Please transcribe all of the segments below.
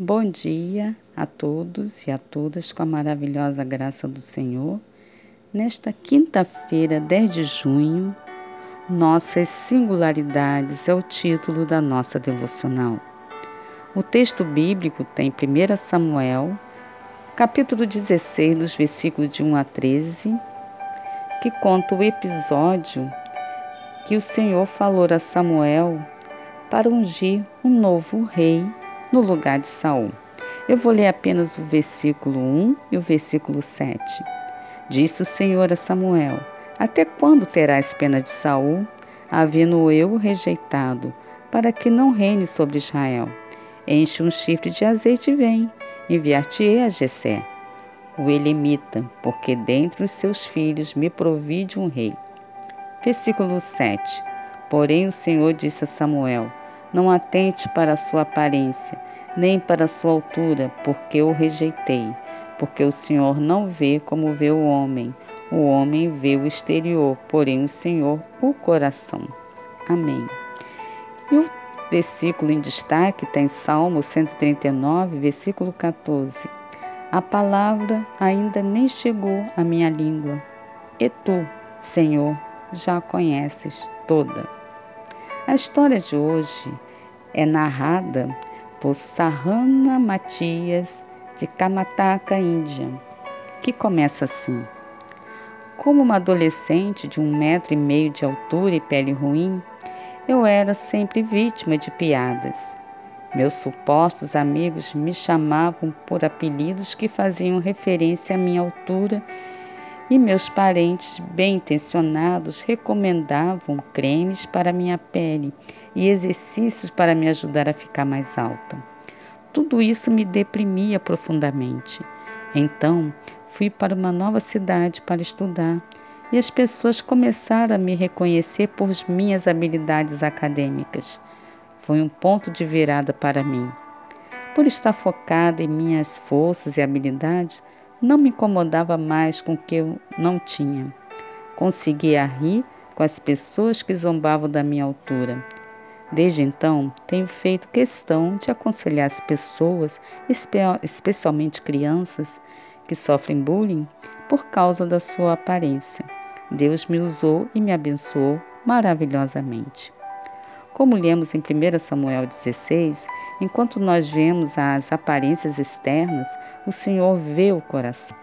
Bom dia a todos e a todas com a maravilhosa graça do Senhor. Nesta quinta-feira, 10 de junho, Nossas Singularidades é o título da nossa devocional. O texto bíblico tem 1 Samuel, capítulo 16, dos versículos de 1 a 13, que conta o episódio que o Senhor falou a Samuel para ungir um novo rei no lugar de Saul. Eu vou ler apenas o versículo 1 e o versículo 7. Disse o Senhor a Samuel: Até quando terás pena de Saul, havendo eu rejeitado, para que não reine sobre Israel? Enche um chifre de azeite e vem, enviar-te-ei a Jessé, o Elimita, porque dentre os seus filhos me provide um rei. Versículo 7. Porém o Senhor disse a Samuel: não atente para a sua aparência, nem para a sua altura, porque o rejeitei. Porque o Senhor não vê como vê o homem. O homem vê o exterior, porém o Senhor o coração. Amém. E o versículo em destaque está em Salmo 139, versículo 14. A palavra ainda nem chegou à minha língua, e tu, Senhor, já a conheces toda. A história de hoje é narrada por Sarana Matias de Kamataka, Índia, que começa assim. Como uma adolescente de um metro e meio de altura e pele ruim, eu era sempre vítima de piadas. Meus supostos amigos me chamavam por apelidos que faziam referência à minha altura e meus parentes bem intencionados recomendavam cremes para minha pele e exercícios para me ajudar a ficar mais alta. Tudo isso me deprimia profundamente. Então, fui para uma nova cidade para estudar e as pessoas começaram a me reconhecer por minhas habilidades acadêmicas. Foi um ponto de virada para mim. Por estar focada em minhas forças e habilidades, não me incomodava mais com o que eu não tinha. Conseguia rir com as pessoas que zombavam da minha altura. Desde então, tenho feito questão de aconselhar as pessoas, especialmente crianças, que sofrem bullying por causa da sua aparência. Deus me usou e me abençoou maravilhosamente. Como lemos em 1 Samuel 16, enquanto nós vemos as aparências externas, o Senhor vê o coração.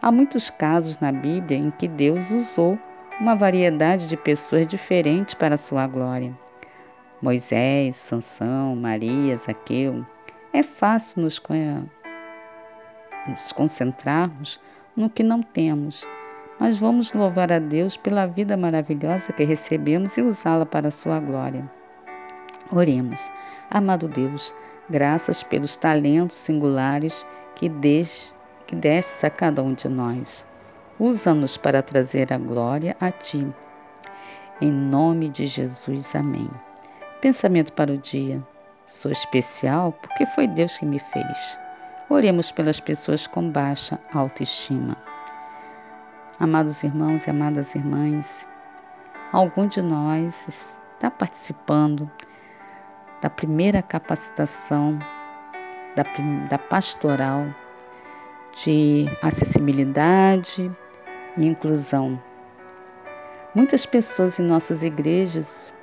Há muitos casos na Bíblia em que Deus usou uma variedade de pessoas diferentes para a sua glória. Moisés, Sansão, Maria, Zaqueu. É fácil nos, nos concentrarmos no que não temos, mas vamos louvar a Deus pela vida maravilhosa que recebemos e usá-la para a sua glória. Oremos. Amado Deus, graças pelos talentos singulares que, des, que destes a cada um de nós. Usa-nos para trazer a glória a Ti. Em nome de Jesus, amém. Pensamento para o dia. Sou especial porque foi Deus que me fez. Oremos pelas pessoas com baixa autoestima. Amados irmãos e amadas irmãs, algum de nós está participando da primeira capacitação da, da pastoral de acessibilidade e inclusão. Muitas pessoas em nossas igrejas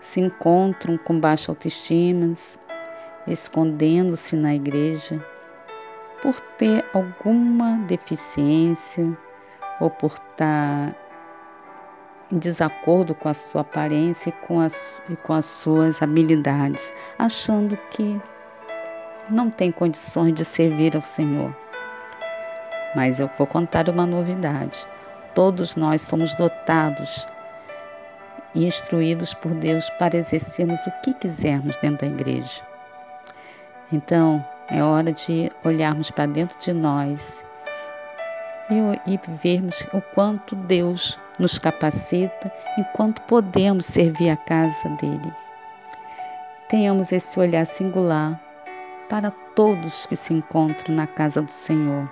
se encontram com baixa autoestima, escondendo-se na igreja por ter alguma deficiência ou por estar em desacordo com a sua aparência e com as, e com as suas habilidades, achando que não tem condições de servir ao Senhor. Mas eu vou contar uma novidade. Todos nós somos dotados e instruídos por Deus para exercermos o que quisermos dentro da igreja. Então, é hora de olharmos para dentro de nós e, e vermos o quanto Deus nos capacita enquanto podemos servir a casa dele. Tenhamos esse olhar singular para todos que se encontram na casa do Senhor.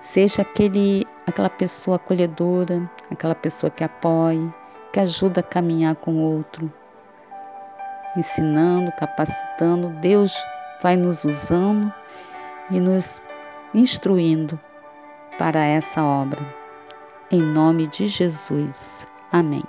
Seja aquele, aquela pessoa acolhedora, aquela pessoa que apoie, que ajuda a caminhar com o outro, ensinando, capacitando. Deus vai nos usando e nos instruindo para essa obra. Em nome de Jesus. Amém.